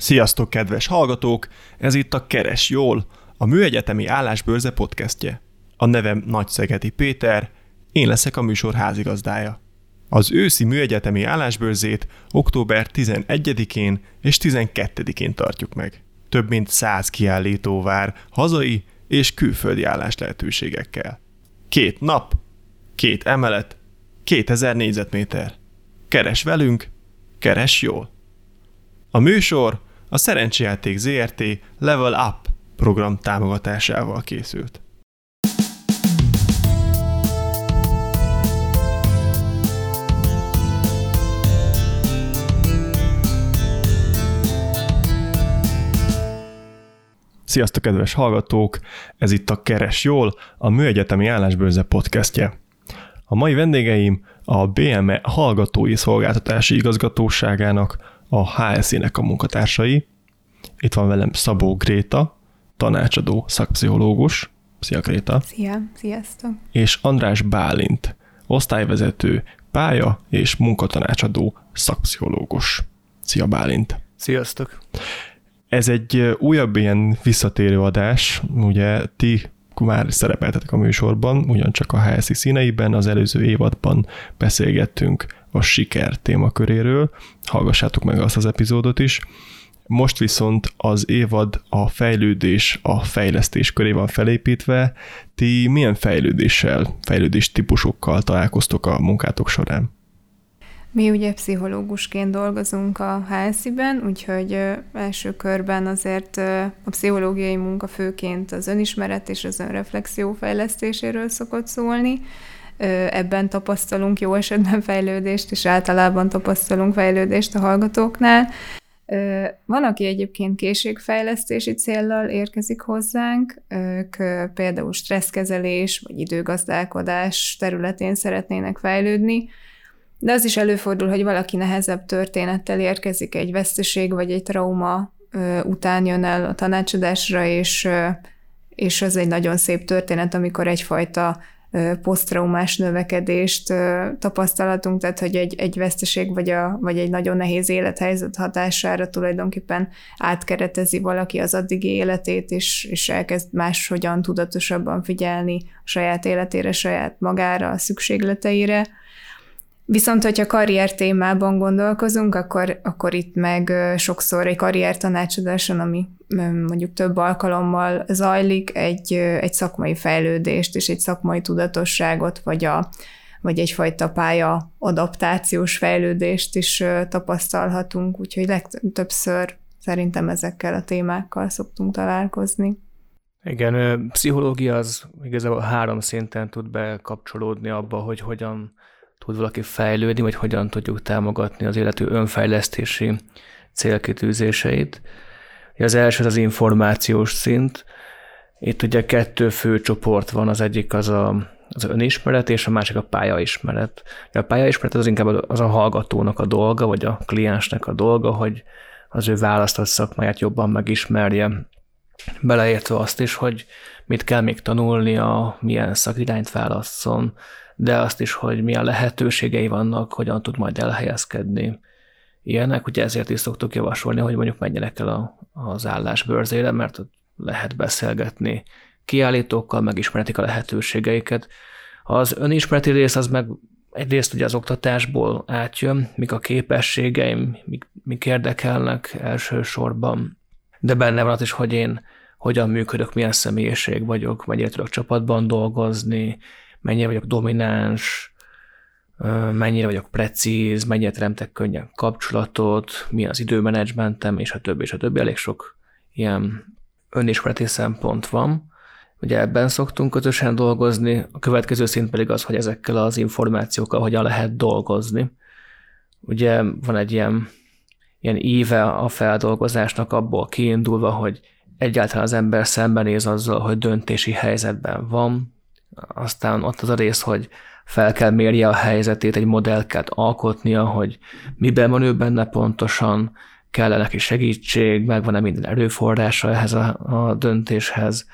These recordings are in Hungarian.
Sziasztok, kedves hallgatók! Ez itt a Keres Jól, a Műegyetemi Állásbőrze podcastje. A nevem Nagyszegeti Péter, én leszek a műsor házigazdája. Az őszi műegyetemi állásbőrzét október 11-én és 12-én tartjuk meg. Több mint 100 kiállító vár hazai és külföldi állás lehetőségekkel. Két nap, két emelet, 2000 négyzetméter. Keres velünk, keres jól. A műsor a Szerencsejáték ZRT Level Up program támogatásával készült. Sziasztok, kedves hallgatók! Ez itt a Keres Jól, a Műegyetemi Állásbőrze podcastje. A mai vendégeim a BME Hallgatói Szolgáltatási Igazgatóságának, a HSZ-nek a munkatársai. Itt van velem Szabó Gréta, tanácsadó szakpszichológus. Szia Gréta! Szia, sziasztok! És András Bálint, osztályvezető, pálya és munkatanácsadó szakpszichológus. Szia Bálint! Sziasztok! Ez egy újabb ilyen visszatérő adás, ugye ti már szerepeltetek a műsorban, ugyancsak a HSI színeiben, az előző évadban beszélgettünk a siker témaköréről, hallgassátok meg azt az epizódot is. Most viszont az évad a fejlődés, a fejlesztés köré van felépítve. Ti milyen fejlődéssel, fejlődés típusokkal találkoztok a munkátok során? Mi ugye pszichológusként dolgozunk a HSZ-ben, úgyhogy első körben azért a pszichológiai munka főként az önismeret és az önreflexió fejlesztéséről szokott szólni. Ebben tapasztalunk jó esetben fejlődést, és általában tapasztalunk fejlődést a hallgatóknál. Van, aki egyébként készségfejlesztési céllal érkezik hozzánk, ők például stresszkezelés vagy időgazdálkodás területén szeretnének fejlődni, de az is előfordul, hogy valaki nehezebb történettel érkezik, egy veszteség vagy egy trauma után jön el a tanácsadásra, és, és ez egy nagyon szép történet, amikor egyfajta posztraumás növekedést tapasztalatunk, tehát hogy egy, egy veszteség vagy, a, vagy egy nagyon nehéz élethelyzet hatására tulajdonképpen átkeretezi valaki az addigi életét, és, és elkezd máshogyan tudatosabban figyelni a saját életére, saját magára, a szükségleteire Viszont, hogyha karrier témában gondolkozunk, akkor, akkor itt meg sokszor egy karrier tanácsadáson, ami mondjuk több alkalommal zajlik, egy, egy szakmai fejlődést és egy szakmai tudatosságot, vagy, a, vagy egyfajta pálya adaptációs fejlődést is tapasztalhatunk, úgyhogy legtöbbször szerintem ezekkel a témákkal szoktunk találkozni. Igen, pszichológia az igazából három szinten tud bekapcsolódni abba, hogy hogyan tud valaki fejlődni, vagy hogyan tudjuk támogatni az életű önfejlesztési célkitűzéseit. Az első az információs szint. Itt ugye kettő fő csoport van, az egyik az a, az önismeret, és a másik a pályaismeret. A pályaismeret az inkább az a hallgatónak a dolga, vagy a kliensnek a dolga, hogy az ő választott szakmáját jobban megismerje, beleértve azt is, hogy mit kell még tanulnia, milyen szakirányt válasszon, de azt is, hogy milyen lehetőségei vannak, hogyan tud majd elhelyezkedni. Ilyenek, ugye ezért is szoktuk javasolni, hogy mondjuk menjenek el a, az állásbőrzére, mert ott lehet beszélgetni kiállítókkal, megismeretik a lehetőségeiket. Az önismereti rész az meg egyrészt ugye az oktatásból átjön, mik a képességeim, mik, mik érdekelnek elsősorban, de benne van az is, hogy én hogyan működök, milyen személyiség vagyok, mennyire tudok csapatban dolgozni, mennyire vagyok domináns, mennyire vagyok precíz, mennyire teremtek könnyen kapcsolatot, mi az időmenedzsmentem, és a többi, és a többi. Elég sok ilyen önismereti szempont van. Ugye ebben szoktunk közösen dolgozni, a következő szint pedig az, hogy ezekkel az információkkal hogyan lehet dolgozni. Ugye van egy ilyen, ilyen íve a feldolgozásnak abból kiindulva, hogy egyáltalán az ember szembenéz azzal, hogy döntési helyzetben van, aztán ott az a rész, hogy fel kell mérje a helyzetét, egy modellt kell alkotnia, hogy miben van ő benne pontosan, kell neki segítség, megvan-e minden erőforrása ehhez a, a döntéshez,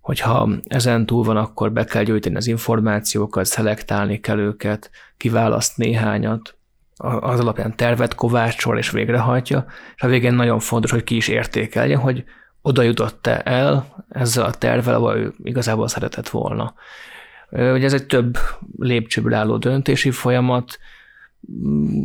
hogyha ezen túl van, akkor be kell gyűjteni az információkat, szelektálni kell őket, kiválaszt néhányat, az alapján tervet kovácsol és végrehajtja, és a végén nagyon fontos, hogy ki is értékelje, hogy oda jutott-e el ezzel a tervvel, ahol ő igazából szeretett volna. Ugye ez egy több lépcsőből álló döntési folyamat,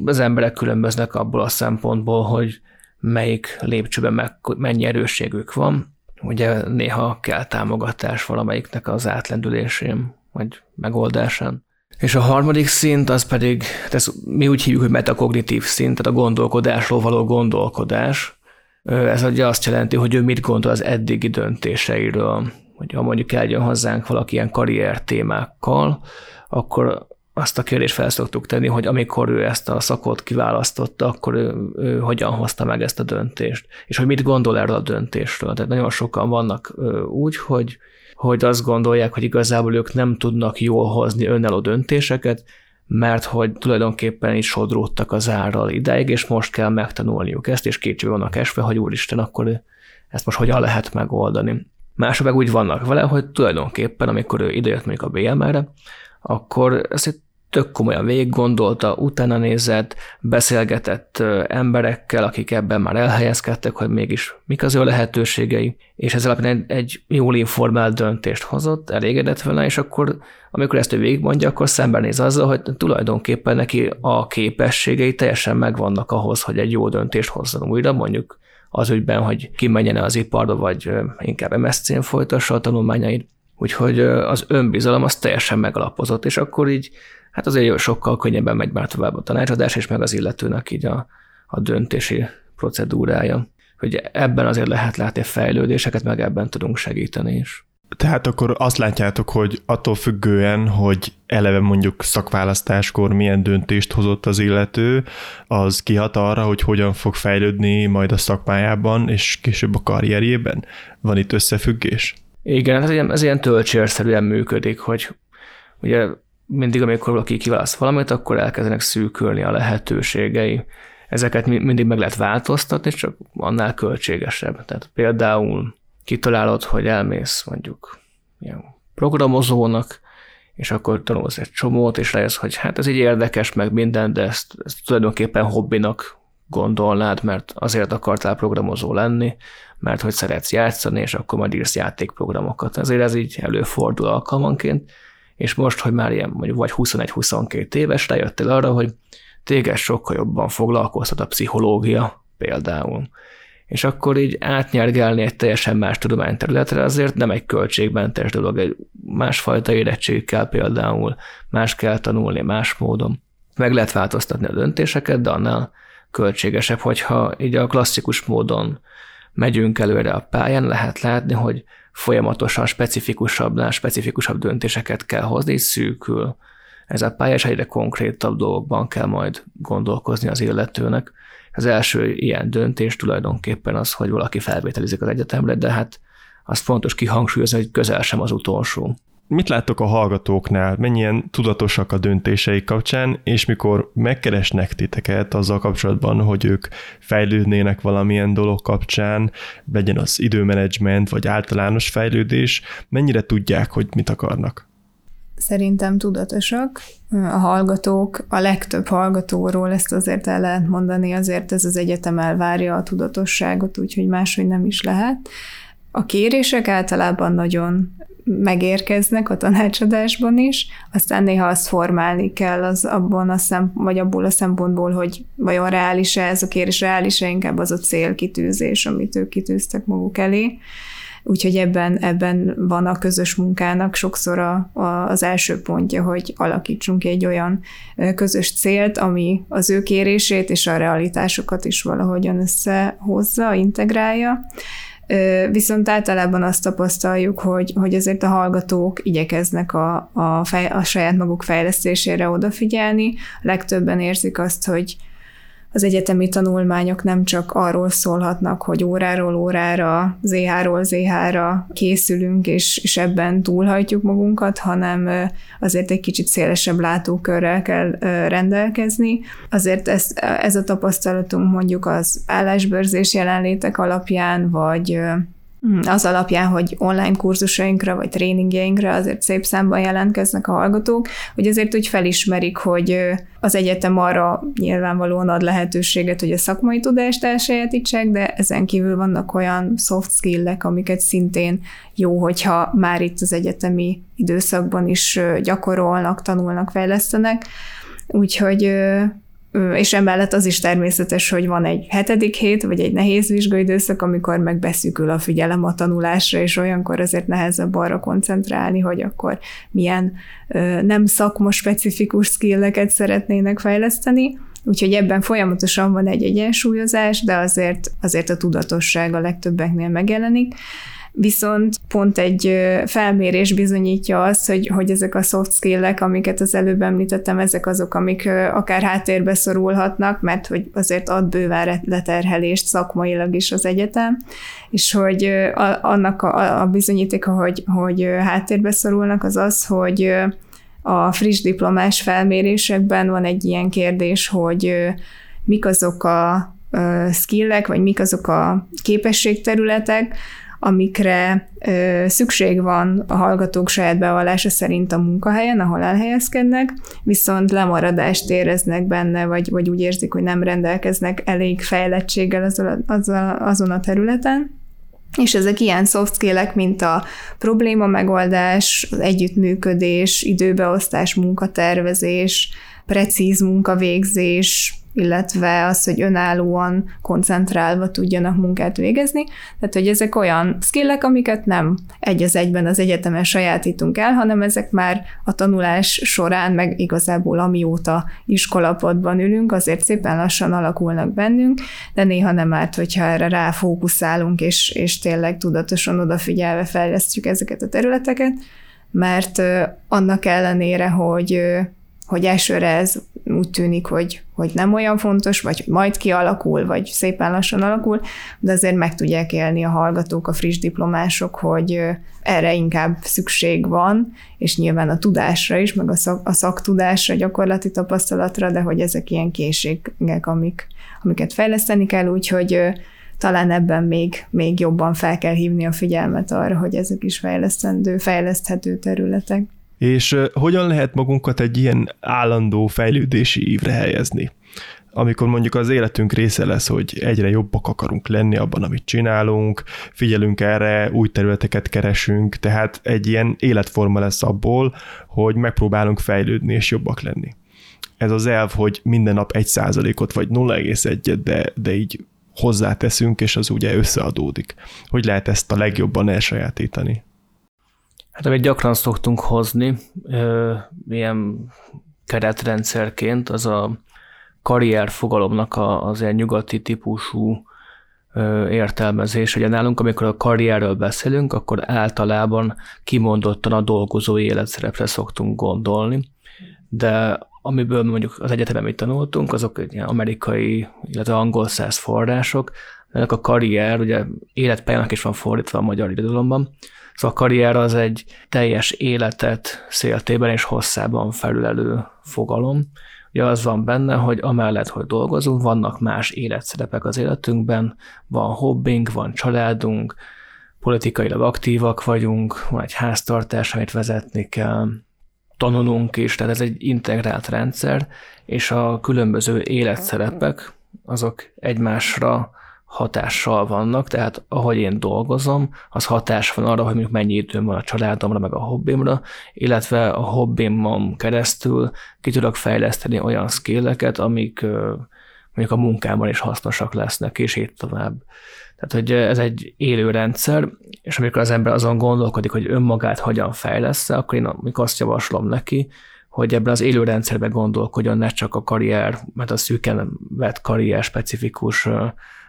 az emberek különböznek abból a szempontból, hogy melyik lépcsőben meg, mennyi erősségük van. Ugye néha kell támogatás valamelyiknek az átlendülésén, vagy megoldásán. És a harmadik szint az pedig, ez mi úgy hívjuk, hogy metakognitív szint, tehát a gondolkodásról való gondolkodás. Ez ugye azt jelenti, hogy ő mit gondol az eddigi döntéseiről. Hogy ha mondjuk eljön hozzánk valaki ilyen karrier témákkal, akkor azt a kérdést fel szoktuk tenni, hogy amikor ő ezt a szakot kiválasztotta, akkor ő, ő hogyan hozta meg ezt a döntést, és hogy mit gondol erről a döntésről. Tehát nagyon sokan vannak úgy, hogy, hogy azt gondolják, hogy igazából ők nem tudnak jól hozni önálló döntéseket, mert hogy tulajdonképpen is sodródtak az árral ideig, és most kell megtanulniuk ezt, és kétségbe vannak esve, hogy úristen, akkor ezt most hogyan lehet megoldani. Mások meg úgy vannak vele, hogy tulajdonképpen, amikor ő idejött mondjuk a BMR-re, akkor ezt tök komolyan végig gondolta, utána nézett, beszélgetett emberekkel, akik ebben már elhelyezkedtek, hogy mégis mik az ő lehetőségei, és ezzel alapján egy, egy jól informált döntést hozott, elégedett vele, és akkor, amikor ezt ő végigmondja, akkor szembenéz azzal, hogy tulajdonképpen neki a képességei teljesen megvannak ahhoz, hogy egy jó döntést hozzon újra, mondjuk az ügyben, hogy kimenjen az iparba, vagy inkább MSZ-n folytassa a tanulmányait. Úgyhogy az önbizalom az teljesen megalapozott, és akkor így hát azért sokkal könnyebben megy már tovább a tanácsadás, és meg az illetőnek így a, a döntési procedúrája. Hogy ebben azért lehet látni fejlődéseket, meg ebben tudunk segíteni is. Tehát akkor azt látjátok, hogy attól függően, hogy eleve mondjuk szakválasztáskor milyen döntést hozott az illető, az kihat arra, hogy hogyan fog fejlődni majd a szakmájában, és később a karrierjében? Van itt összefüggés? Igen, ez ilyen, ez ilyen töltsérszerűen működik, hogy ugye mindig, amikor valaki kiválaszt valamit, akkor elkezdenek szűkülni a lehetőségei. Ezeket mindig meg lehet változtatni, csak annál költségesebb. Tehát például kitalálod, hogy elmész mondjuk ilyen programozónak, és akkor tanulsz egy csomót, és rájössz, hogy hát ez így érdekes, meg minden, de ezt, ezt tulajdonképpen hobbinak gondolnád, mert azért akartál programozó lenni, mert hogy szeretsz játszani, és akkor majd írsz játékprogramokat. Ezért ez így előfordul alkalmanként, és most, hogy már ilyen mondjuk vagy 21-22 éves, rájöttél arra, hogy téged sokkal jobban foglalkoztat a pszichológia például. És akkor így átnyergelni egy teljesen más tudományterületre azért nem egy költségmentes dolog, egy másfajta érettség kell például, más kell tanulni más módon. Meg lehet változtatni a döntéseket, de annál költségesebb, hogyha így a klasszikus módon megyünk előre a pályán, lehet látni, hogy folyamatosan specifikusabbnál specifikusabb döntéseket kell hozni, szűkül ez a pálya, és egyre konkrétabb dolgokban kell majd gondolkozni az illetőnek. Az első ilyen döntés tulajdonképpen az, hogy valaki felvételizik az egyetemre, de hát az fontos kihangsúlyozni, hogy közel sem az utolsó. Mit láttok a hallgatóknál? Mennyien tudatosak a döntéseik kapcsán, és mikor megkeresnek titeket azzal kapcsolatban, hogy ők fejlődnének valamilyen dolog kapcsán, legyen az időmenedzsment, vagy általános fejlődés, mennyire tudják, hogy mit akarnak? Szerintem tudatosak. A hallgatók, a legtöbb hallgatóról ezt azért el lehet mondani, azért ez az egyetem elvárja a tudatosságot, úgyhogy máshogy nem is lehet. A kérések általában nagyon megérkeznek a tanácsadásban is, aztán néha azt formálni kell az abban a szem, vagy abból a szempontból, hogy vajon reális-e ez a kérés, reális-e inkább az a célkitűzés, amit ők kitűztek maguk elé. Úgyhogy ebben, ebben van a közös munkának sokszor a, a, az első pontja, hogy alakítsunk egy olyan közös célt, ami az ő kérését és a realitásokat is valahogyan összehozza, integrálja. Viszont általában azt tapasztaljuk, hogy, hogy azért a hallgatók igyekeznek a, a, fej, a saját maguk fejlesztésére odafigyelni. Legtöbben érzik azt, hogy, az egyetemi tanulmányok nem csak arról szólhatnak, hogy óráról órára, ZH-ról ZH-ra készülünk, és, és ebben túlhajtjuk magunkat, hanem azért egy kicsit szélesebb látókörrel kell rendelkezni. Azért ez, ez a tapasztalatunk mondjuk az állásbörzés jelenlétek alapján, vagy az alapján, hogy online kurzusainkra vagy tréningjeinkre azért szép számban jelentkeznek a hallgatók, hogy azért úgy felismerik, hogy az egyetem arra nyilvánvalóan ad lehetőséget, hogy a szakmai tudást elsajátítsák, de ezen kívül vannak olyan soft skill-ek, amiket szintén jó, hogyha már itt az egyetemi időszakban is gyakorolnak, tanulnak, fejlesztenek. Úgyhogy és emellett az is természetes, hogy van egy hetedik hét, vagy egy nehéz vizsgaidőszak, amikor megbeszűkül a figyelem a tanulásra, és olyankor azért nehezebb arra koncentrálni, hogy akkor milyen nem szakma specifikus skilleket szeretnének fejleszteni. Úgyhogy ebben folyamatosan van egy egyensúlyozás, de azért, azért a tudatosság a legtöbbeknél megjelenik. Viszont pont egy felmérés bizonyítja azt, hogy, hogy ezek a soft skill-ek, amiket az előbb említettem, ezek azok, amik akár háttérbe szorulhatnak, mert hogy azért ad bőven leterhelést szakmailag is az egyetem, és hogy annak a, a bizonyítéka, hogy, hogy háttérbe szorulnak, az az, hogy a friss diplomás felmérésekben van egy ilyen kérdés, hogy mik azok a skillek, vagy mik azok a képességterületek, amikre ö, szükség van a hallgatók saját bevallása szerint a munkahelyen, ahol elhelyezkednek, viszont lemaradást éreznek benne, vagy, vagy úgy érzik, hogy nem rendelkeznek elég fejlettséggel azon a, azon a területen. És ezek ilyen soft skill mint a probléma megoldás, az együttműködés, időbeosztás, munkatervezés, precíz munkavégzés, illetve az, hogy önállóan koncentrálva tudjanak munkát végezni. Tehát, hogy ezek olyan skillek, amiket nem egy az egyben az egyetemen sajátítunk el, hanem ezek már a tanulás során, meg igazából amióta iskolapadban ülünk, azért szépen lassan alakulnak bennünk, de néha nem árt, hogyha erre ráfókuszálunk, és, és tényleg tudatosan odafigyelve fejlesztjük ezeket a területeket, mert annak ellenére, hogy hogy elsőre ez úgy tűnik, hogy, hogy nem olyan fontos, vagy hogy majd kialakul, vagy szépen lassan alakul, de azért meg tudják élni a hallgatók, a friss diplomások, hogy erre inkább szükség van, és nyilván a tudásra is, meg a, szak, a szaktudásra, gyakorlati tapasztalatra, de hogy ezek ilyen készségek, amik, amiket fejleszteni kell, úgyhogy talán ebben még, még jobban fel kell hívni a figyelmet arra, hogy ezek is fejlesztendő, fejleszthető területek. És hogyan lehet magunkat egy ilyen állandó fejlődési ívre helyezni? amikor mondjuk az életünk része lesz, hogy egyre jobbak akarunk lenni abban, amit csinálunk, figyelünk erre, új területeket keresünk, tehát egy ilyen életforma lesz abból, hogy megpróbálunk fejlődni és jobbak lenni. Ez az elv, hogy minden nap egy százalékot vagy 0,1-et, de, de így hozzáteszünk, és az ugye összeadódik. Hogy lehet ezt a legjobban elsajátítani? Hát amit gyakran szoktunk hozni, ilyen keretrendszerként, az a karrier fogalomnak az ilyen nyugati típusú értelmezés. Ugye nálunk, amikor a karrierről beszélünk, akkor általában kimondottan a dolgozó életszerepre szoktunk gondolni, de amiből mondjuk az egyetemen mit tanultunk, azok ilyen amerikai, illetve angol száz források, ennek a karrier, ugye életpályának is van fordítva a magyar irodalomban, Szóval a karrier az egy teljes életet széltében és hosszában felülelő fogalom. Ugye az van benne, hogy amellett, hogy dolgozunk, vannak más életszerepek az életünkben, van hobbink, van családunk, politikailag aktívak vagyunk, van egy háztartás, amit vezetni kell, tanulunk is, tehát ez egy integrált rendszer, és a különböző életszerepek azok egymásra hatással vannak, tehát ahogy én dolgozom, az hatás van arra, hogy mondjuk mennyi időm van a családomra, meg a hobbimra, illetve a hobbimon keresztül ki tudok fejleszteni olyan skilleket, amik mondjuk a munkámban is hasznosak lesznek, és így tovább. Tehát, hogy ez egy élő rendszer, és amikor az ember azon gondolkodik, hogy önmagát hogyan fejlesz akkor én amikor azt javaslom neki, hogy ebben az élő rendszerben gondolkodjon, ne csak a karrier, mert a szűken vett karrier specifikus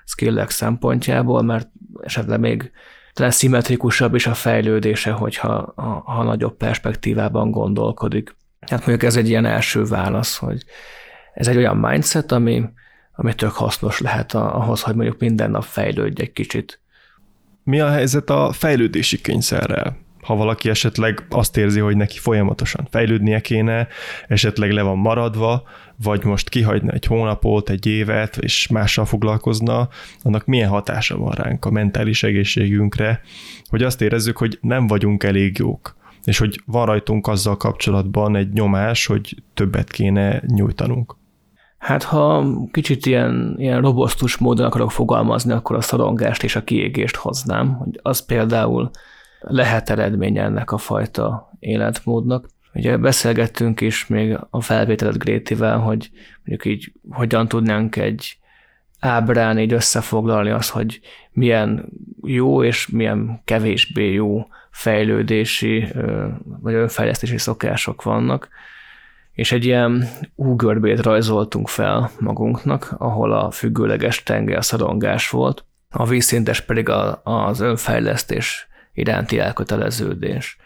skillek szempontjából, mert esetleg még talán szimmetrikusabb is a fejlődése, hogyha ha, ha nagyobb perspektívában gondolkodik. Hát mondjuk ez egy ilyen első válasz, hogy ez egy olyan mindset, ami, ami tök hasznos lehet ahhoz, hogy mondjuk minden nap fejlődj egy kicsit. Mi a helyzet a fejlődési kényszerrel? Ha valaki esetleg azt érzi, hogy neki folyamatosan fejlődnie kéne, esetleg le van maradva, vagy most kihagyna egy hónapot, egy évet, és mással foglalkozna, annak milyen hatása van ránk a mentális egészségünkre, hogy azt érezzük, hogy nem vagyunk elég jók, és hogy van rajtunk azzal kapcsolatban egy nyomás, hogy többet kéne nyújtanunk. Hát ha kicsit ilyen, ilyen robosztus módon akarok fogalmazni, akkor a szorongást és a kiégést hoznám, hogy az például lehet eredménye ennek a fajta életmódnak. Ugye beszélgettünk is még a felvételet Grétivel, hogy mondjuk így hogyan tudnánk egy ábrán így összefoglalni azt, hogy milyen jó és milyen kevésbé jó fejlődési vagy önfejlesztési szokások vannak és egy ilyen úgörbét rajzoltunk fel magunknak, ahol a függőleges tenge a szorongás volt, a vízszintes pedig a, az önfejlesztés iránti elköteleződés.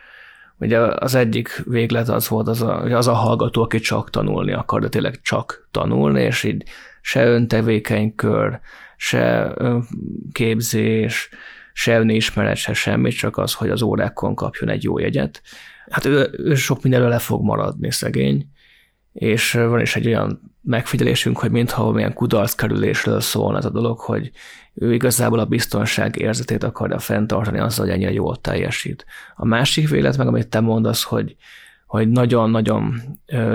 Ugye az egyik véglet az volt az a, az a hallgató, aki csak tanulni akar, de tényleg csak tanulni, és így se öntevékenykör, se képzés, se önismeret, se semmi, csak az, hogy az órákon kapjon egy jó jegyet. Hát ő, ő sok mindenről le fog maradni szegény, és van is egy olyan megfigyelésünk, hogy mintha milyen kudarckerülésről szól ez a dolog, hogy ő igazából a biztonság érzetét akarja fenntartani azzal, hogy ennyire jól teljesít. A másik vélet meg, amit te mondasz, hogy hogy nagyon-nagyon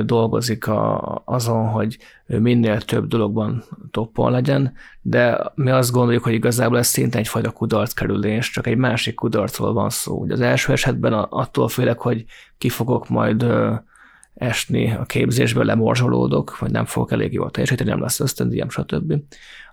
dolgozik a, azon, hogy minél több dologban toppon legyen, de mi azt gondoljuk, hogy igazából ez szinte egyfajta kudarckerülés, csak egy másik kudarcról van szó. Ugye az első esetben attól félek, hogy ki fogok majd esni a képzésből, lemorzsolódok, vagy nem fogok elég jól teljesíteni, nem lesz ösztöndíjam, stb.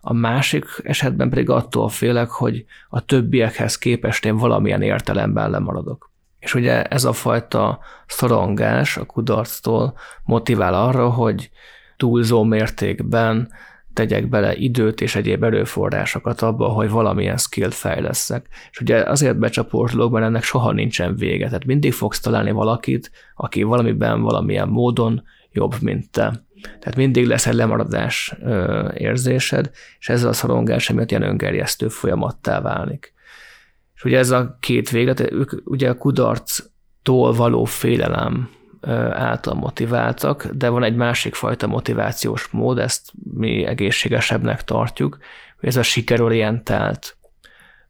A másik esetben pedig attól félek, hogy a többiekhez képest én valamilyen értelemben lemaradok. És ugye ez a fajta szorongás a kudarctól motivál arra, hogy túlzó mértékben tegyek bele időt és egyéb erőforrásokat abba, hogy valamilyen skillt fejleszek. És ugye azért becsapódolok, mert ennek soha nincsen vége. Tehát mindig fogsz találni valakit, aki valamiben valamilyen módon jobb, mint te. Tehát mindig lesz egy lemaradás ö, érzésed, és ezzel a szorongás emiatt ilyen öngerjesztő folyamattá válik. És ugye ez a két véglet, ők ugye a kudarctól való félelem által motiváltak, de van egy másik fajta motivációs mód, ezt mi egészségesebbnek tartjuk, hogy ez a sikerorientált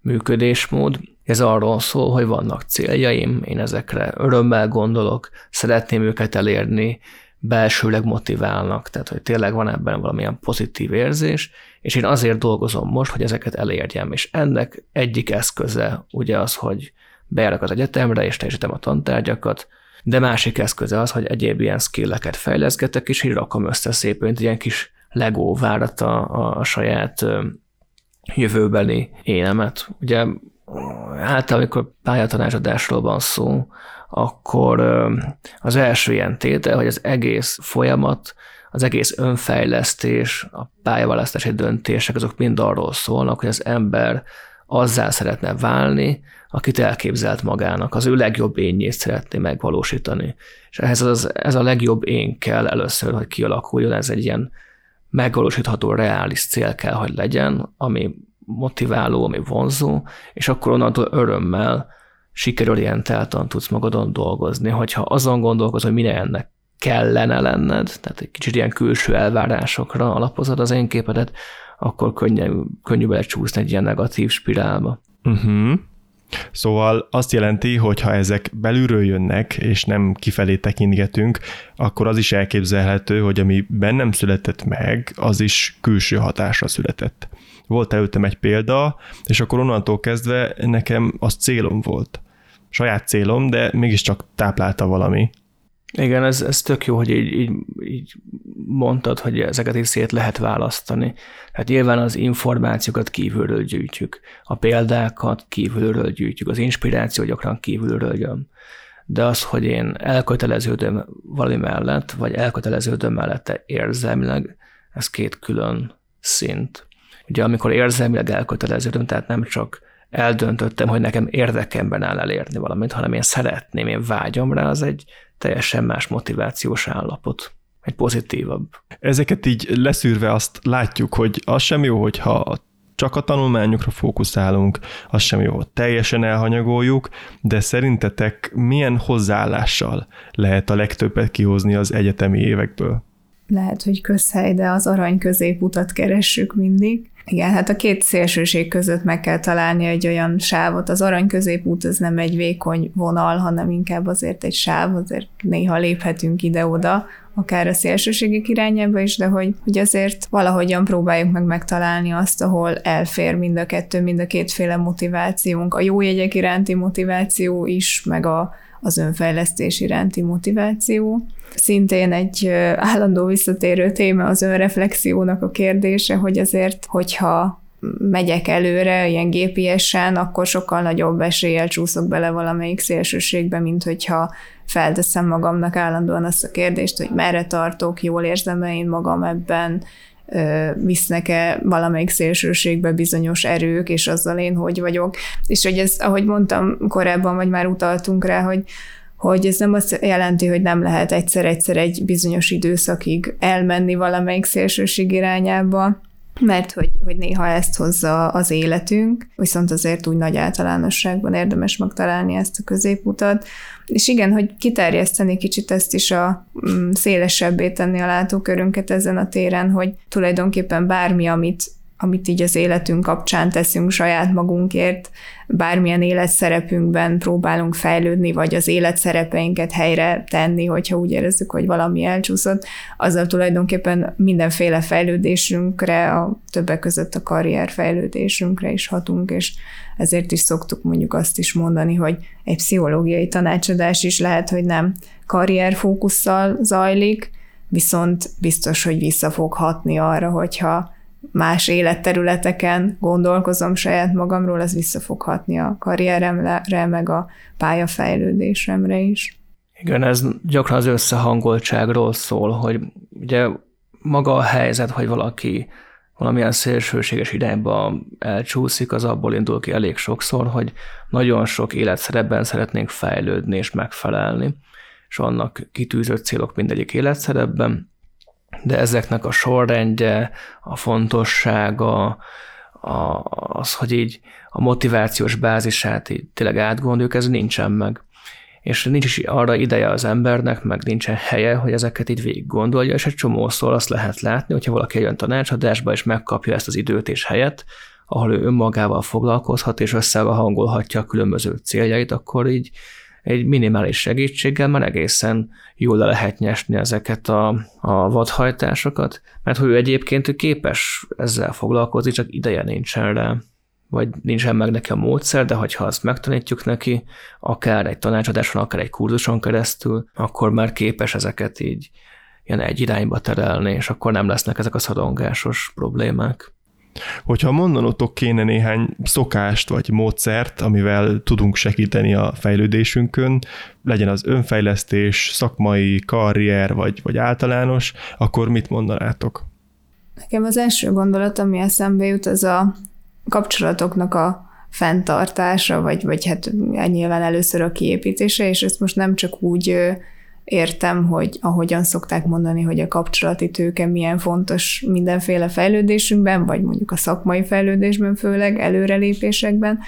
működésmód. Ez arról szól, hogy vannak céljaim, én ezekre örömmel gondolok, szeretném őket elérni, belsőleg motiválnak, tehát hogy tényleg van ebben valamilyen pozitív érzés, és én azért dolgozom most, hogy ezeket elérjem, és ennek egyik eszköze ugye az, hogy bejárok az egyetemre, és teljesítem a tantárgyakat, de másik eszköze az, hogy egyéb ilyen skilleket fejleszgetek, és így rakom össze szépen, mint ilyen kis Lego várat a, a saját jövőbeli énemet. Ugye általában, amikor pályatanácsadásról van szó, akkor az első ilyen tétel, hogy az egész folyamat, az egész önfejlesztés, a pályaválasztási döntések, azok mind arról szólnak, hogy az ember azzá szeretne válni, akit elképzelt magának, az ő legjobb énjét szeretné megvalósítani. És ehhez az, ez a legjobb én kell először, hogy kialakuljon, ez egy ilyen megvalósítható, reális cél kell, hogy legyen, ami motiváló, ami vonzó, és akkor onnantól örömmel sikerorientáltan tudsz magadon dolgozni, hogyha azon gondolkozol, hogy mire ennek kellene lenned, tehát egy kicsit ilyen külső elvárásokra alapozod az én képedet, akkor könnyű, könnyű belecsúszni egy ilyen negatív spirálba. Uh-huh. Szóval azt jelenti, hogy ha ezek belülről jönnek, és nem kifelé tekintgetünk, akkor az is elképzelhető, hogy ami bennem született meg, az is külső hatásra született. Volt előttem egy példa, és akkor onnantól kezdve nekem az célom volt. Saját célom, de mégiscsak táplálta valami. Igen, ez, ez tök jó, hogy így, így, így mondtad, hogy ezeket is szét lehet választani. Hát nyilván az információkat kívülről gyűjtjük, a példákat kívülről gyűjtjük, az inspiráció gyakran kívülről jön. De az, hogy én elköteleződöm valami mellett, vagy elköteleződöm mellette érzelmileg, ez két külön szint. Ugye amikor érzelmileg elköteleződöm, tehát nem csak eldöntöttem, hogy nekem érdekemben áll elérni valamit, hanem én szeretném, én vágyom rá, az egy teljesen más motivációs állapot egy pozitívabb. Ezeket így leszűrve azt látjuk, hogy az sem jó, hogyha csak a tanulmányokra fókuszálunk, az sem jó, hogy teljesen elhanyagoljuk, de szerintetek milyen hozzáállással lehet a legtöbbet kihozni az egyetemi évekből? Lehet, hogy közhely, de az arany középutat keressük mindig. Igen, hát a két szélsőség között meg kell találni egy olyan sávot. Az arany középút az nem egy vékony vonal, hanem inkább azért egy sáv, azért néha léphetünk ide-oda, akár a szélsőségek irányába is, de hogy, hogy azért valahogyan próbáljuk meg megtalálni azt, ahol elfér mind a kettő, mind a kétféle motivációnk. A jó jegyek iránti motiváció is, meg a, az önfejlesztés iránti motiváció. Szintén egy állandó visszatérő téma az önreflexiónak a kérdése, hogy azért, hogyha megyek előre ilyen gépiesen, akkor sokkal nagyobb eséllyel csúszok bele valamelyik szélsőségbe, mint hogyha felteszem magamnak állandóan azt a kérdést, hogy merre tartok, jól érzem-e én magam ebben, visznek-e valamelyik szélsőségbe bizonyos erők, és azzal én hogy vagyok. És hogy ez, ahogy mondtam korábban, vagy már utaltunk rá, hogy hogy ez nem azt jelenti, hogy nem lehet egyszer-egyszer egy bizonyos időszakig elmenni valamelyik szélsőség irányába, mert hogy, hogy néha ezt hozza az életünk, viszont azért úgy nagy általánosságban érdemes megtalálni ezt a középutat. És igen, hogy kiterjeszteni kicsit ezt is a mm, szélesebbé tenni a látókörünket ezen a téren, hogy tulajdonképpen bármi, amit amit így az életünk kapcsán teszünk saját magunkért, bármilyen életszerepünkben próbálunk fejlődni, vagy az életszerepeinket helyre tenni, hogyha úgy érezzük, hogy valami elcsúszott, azzal tulajdonképpen mindenféle fejlődésünkre, a többek között a karrier fejlődésünkre is hatunk, és ezért is szoktuk mondjuk azt is mondani, hogy egy pszichológiai tanácsadás is lehet, hogy nem karrierfókusszal zajlik, viszont biztos, hogy vissza fog hatni arra, hogyha más életterületeken gondolkozom saját magamról, az vissza fog hatni a karrieremre, meg a pályafejlődésemre is. Igen, ez gyakran az összehangoltságról szól, hogy ugye maga a helyzet, hogy valaki valamilyen szélsőséges irányba elcsúszik, az abból indul ki elég sokszor, hogy nagyon sok életszerepben szeretnénk fejlődni és megfelelni, és vannak kitűzött célok mindegyik életszerepben, de ezeknek a sorrendje, a fontossága, a, az, hogy így a motivációs bázisát így tényleg átgondoljuk, ez nincsen meg. És nincs is arra ideje az embernek, meg nincsen helye, hogy ezeket így végig gondolja, és egy csomószor azt lehet látni, hogyha valaki jön tanácsadásba, és megkapja ezt az időt és helyet, ahol ő önmagával foglalkozhat, és összehangolhatja a különböző céljait, akkor így egy minimális segítséggel már egészen jól le lehet nyesni ezeket a, a vadhajtásokat, mert hogy ő egyébként ő képes ezzel foglalkozni, csak ideje nincsen rá vagy nincsen meg neki a módszer, de hogyha azt megtanítjuk neki, akár egy tanácsadáson, akár egy kurzuson keresztül, akkor már képes ezeket így ilyen egy irányba terelni, és akkor nem lesznek ezek a szorongásos problémák. Hogyha mondanotok kéne néhány szokást vagy módszert, amivel tudunk segíteni a fejlődésünkön, legyen az önfejlesztés, szakmai, karrier vagy, vagy általános, akkor mit mondanátok? Nekem az első gondolat, ami eszembe jut, az a kapcsolatoknak a fenntartása, vagy, vagy hát nyilván először a kiépítése, és ezt most nem csak úgy értem, hogy ahogyan szokták mondani, hogy a kapcsolati tőke milyen fontos mindenféle fejlődésünkben, vagy mondjuk a szakmai fejlődésben főleg, előrelépésekben,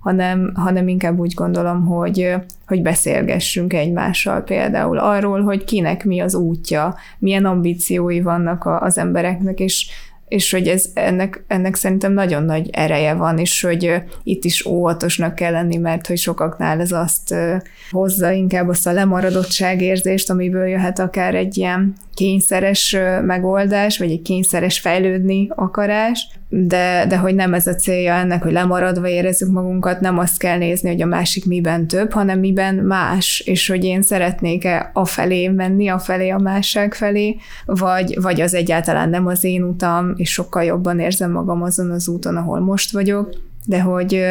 hanem, hanem inkább úgy gondolom, hogy, hogy beszélgessünk egymással például arról, hogy kinek mi az útja, milyen ambíciói vannak az embereknek, és és hogy ez, ennek, ennek szerintem nagyon nagy ereje van, és hogy itt is óvatosnak kell lenni, mert hogy sokaknál ez azt hozza inkább azt a lemaradottságérzést, amiből jöhet akár egy ilyen kényszeres megoldás, vagy egy kényszeres fejlődni akarás, de, de hogy nem ez a célja ennek, hogy lemaradva érezzük magunkat, nem azt kell nézni, hogy a másik miben több, hanem miben más, és hogy én szeretnék-e a felé menni, a felé a másság felé, vagy, vagy az egyáltalán nem az én utam, és sokkal jobban érzem magam azon az úton, ahol most vagyok, de hogy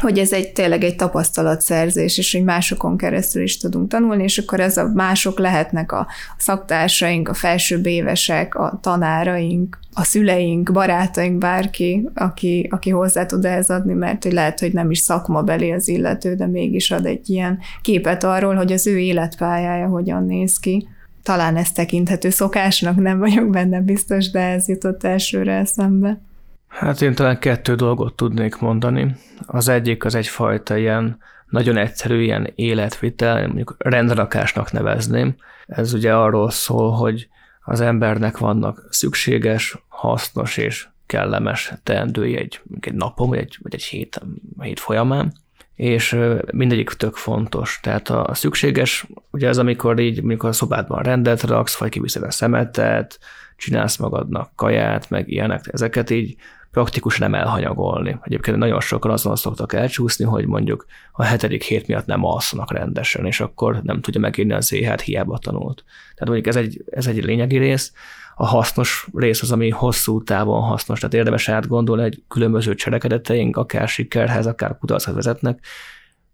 hogy ez egy tényleg egy tapasztalatszerzés, és hogy másokon keresztül is tudunk tanulni, és akkor ez a mások lehetnek a szaktársaink, a felsőbb évesek, a tanáraink, a szüleink, barátaink, bárki, aki, aki hozzá tud ehhez adni, mert hogy lehet, hogy nem is szakmabeli az illető, de mégis ad egy ilyen képet arról, hogy az ő életpályája hogyan néz ki. Talán ez tekinthető szokásnak, nem vagyok benne biztos, de ez jutott elsőre eszembe. Hát én talán kettő dolgot tudnék mondani. Az egyik az egyfajta ilyen nagyon egyszerű ilyen életvitel, mondjuk rendrakásnak nevezném. Ez ugye arról szól, hogy az embernek vannak szükséges, hasznos és kellemes teendői egy, egy napon, vagy egy, vagy egy hét, hét folyamán, és mindegyik tök fontos. Tehát a, a szükséges, ugye ez amikor így, amikor a szobádban rendet raksz, vagy kiviszed a szemetet, csinálsz magadnak kaját, meg ilyenek, ezeket így praktikus nem elhanyagolni. Egyébként nagyon sokan azon szoktak elcsúszni, hogy mondjuk a hetedik hét miatt nem alszanak rendesen, és akkor nem tudja megírni az éhát, hiába tanult. Tehát mondjuk ez egy, ez egy lényegi rész. A hasznos rész az, ami hosszú távon hasznos, tehát érdemes átgondolni, egy különböző cselekedeteink, akár sikerhez, akár kudarchoz vezetnek,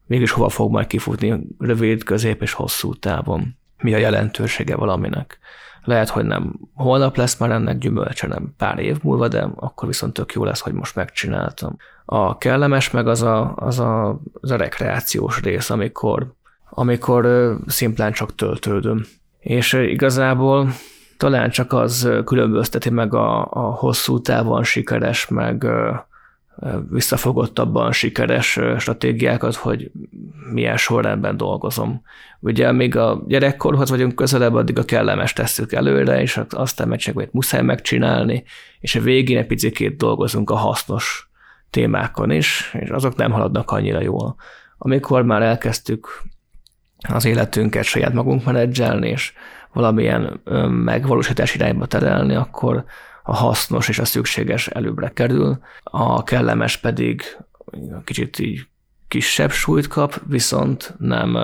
mégis hova fog majd kifutni rövid, közép és hosszú távon. Mi a jelentősége valaminek. Lehet, hogy nem holnap lesz már ennek gyümölcse, nem pár év múlva, de akkor viszont tök jó lesz, hogy most megcsináltam. A kellemes meg az a, az a, az a rekreációs rész, amikor, amikor szimplán csak töltődöm. És igazából talán csak az különbözteti meg a, a hosszú távon sikeres, meg visszafogottabban sikeres stratégiákat, hogy milyen sorrendben dolgozom. Ugye még a gyerekkorhoz vagyunk közelebb, addig a kellemes tesszük előre, és aztán meg csak muszáj megcsinálni, és a végén egy picit dolgozunk a hasznos témákon is, és azok nem haladnak annyira jól. Amikor már elkezdtük az életünket saját magunk menedzselni, és valamilyen megvalósítás irányba terelni, akkor a hasznos és a szükséges előbbre kerül, a kellemes pedig kicsit így kisebb súlyt kap, viszont nem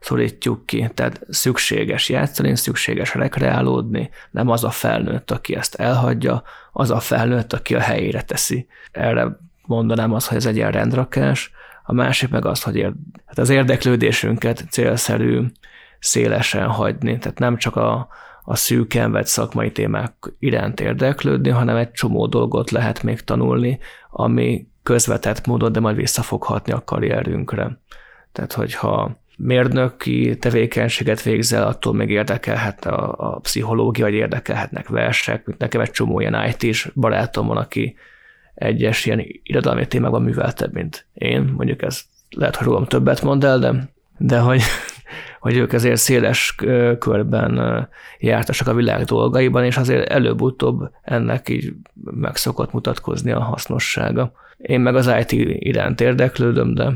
szorítjuk ki. Tehát szükséges játszani, szükséges rekreálódni, nem az a felnőtt, aki ezt elhagyja, az a felnőtt, aki a helyére teszi. Erre mondanám azt, hogy ez egy ilyen rendrakás, a másik meg az, hogy ér, hát az érdeklődésünket célszerű szélesen hagyni, tehát nem csak a, a szűken vett szakmai témák iránt érdeklődni, hanem egy csomó dolgot lehet még tanulni, ami közvetett módon, de majd visszafoghatni a karrierünkre. Tehát, hogyha mérnöki tevékenységet végzel, attól még érdekelhet a, a pszichológia, vagy érdekelhetnek versek, mint nekem egy csomó ilyen IT-s barátom van, aki egyes ilyen irodalmi témákban műveltebb, mint én. Mondjuk ez lehet, hogy rólam többet mond el, de, de hogy hogy ők ezért széles körben jártasak a világ dolgaiban, és azért előbb-utóbb ennek így meg szokott mutatkozni a hasznossága. Én meg az IT iránt érdeklődöm, de,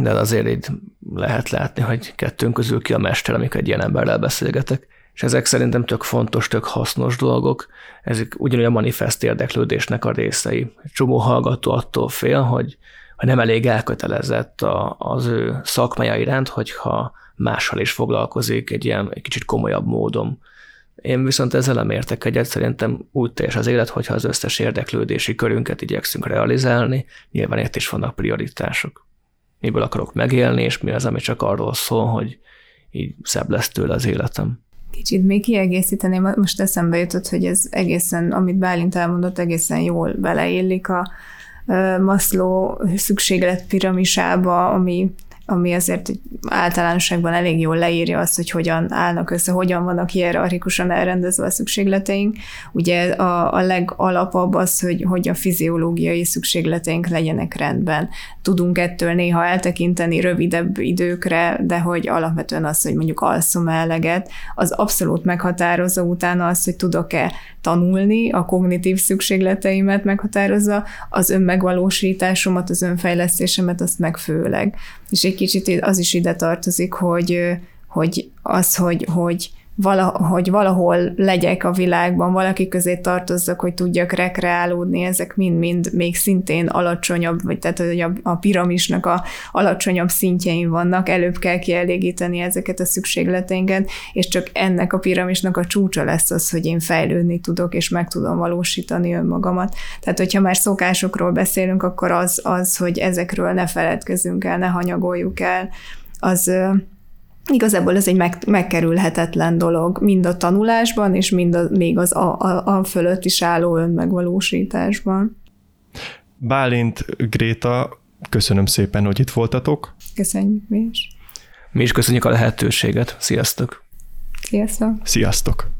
de azért így lehet látni, hogy kettőnk közül ki a mester, amikor egy ilyen emberrel beszélgetek. És ezek szerintem tök fontos, tök hasznos dolgok. Ezek ugyanúgy a manifest érdeklődésnek a részei. Csomó hallgató attól fél, hogy nem elég elkötelezett a, az ő szakmája iránt, hogyha mással is foglalkozik egy ilyen egy kicsit komolyabb módon. Én viszont ezzel nem értek egyet, szerintem úgy teljes az élet, hogyha az összes érdeklődési körünket igyekszünk realizálni, nyilván itt is vannak prioritások. Miből akarok megélni, és mi az, ami csak arról szól, hogy így szebb lesz tőle az életem. Kicsit még kiegészíteném, most eszembe jutott, hogy ez egészen, amit Bálint elmondott, egészen jól beleillik a Maslow szükséglet piramisába, ami ami azért általánosságban elég jól leírja azt, hogy hogyan állnak össze, hogyan vannak hierarchikusan elrendezve a szükségleteink. Ugye a, a legalapabb az, hogy, hogy a fiziológiai szükségleteink legyenek rendben. Tudunk ettől néha eltekinteni rövidebb időkre, de hogy alapvetően az, hogy mondjuk alszom eleget, az abszolút meghatározza utána azt, hogy tudok-e tanulni, a kognitív szükségleteimet meghatározza, az önmegvalósításomat, az önfejlesztésemet, azt meg főleg. És egy kicsit az is ide tartozik, hogy, hogy az, hogy, hogy hogy valahol legyek a világban, valaki közé tartozzak, hogy tudjak rekreálódni, ezek mind-mind még szintén alacsonyabb, vagy tehát hogy a, piramisnak a alacsonyabb szintjein vannak, előbb kell kielégíteni ezeket a szükségleteinket, és csak ennek a piramisnak a csúcsa lesz az, hogy én fejlődni tudok, és meg tudom valósítani önmagamat. Tehát, hogyha már szokásokról beszélünk, akkor az, az hogy ezekről ne feledkezzünk el, ne hanyagoljuk el, az Igazából ez egy meg, megkerülhetetlen dolog, mind a tanulásban, és mind a, még az a, a, a fölött is álló önmegvalósításban. Bálint, Gréta, köszönöm szépen, hogy itt voltatok. Köszönjük mi is. Mi is köszönjük a lehetőséget. Sziasztok! Sziasztok! Sziasztok!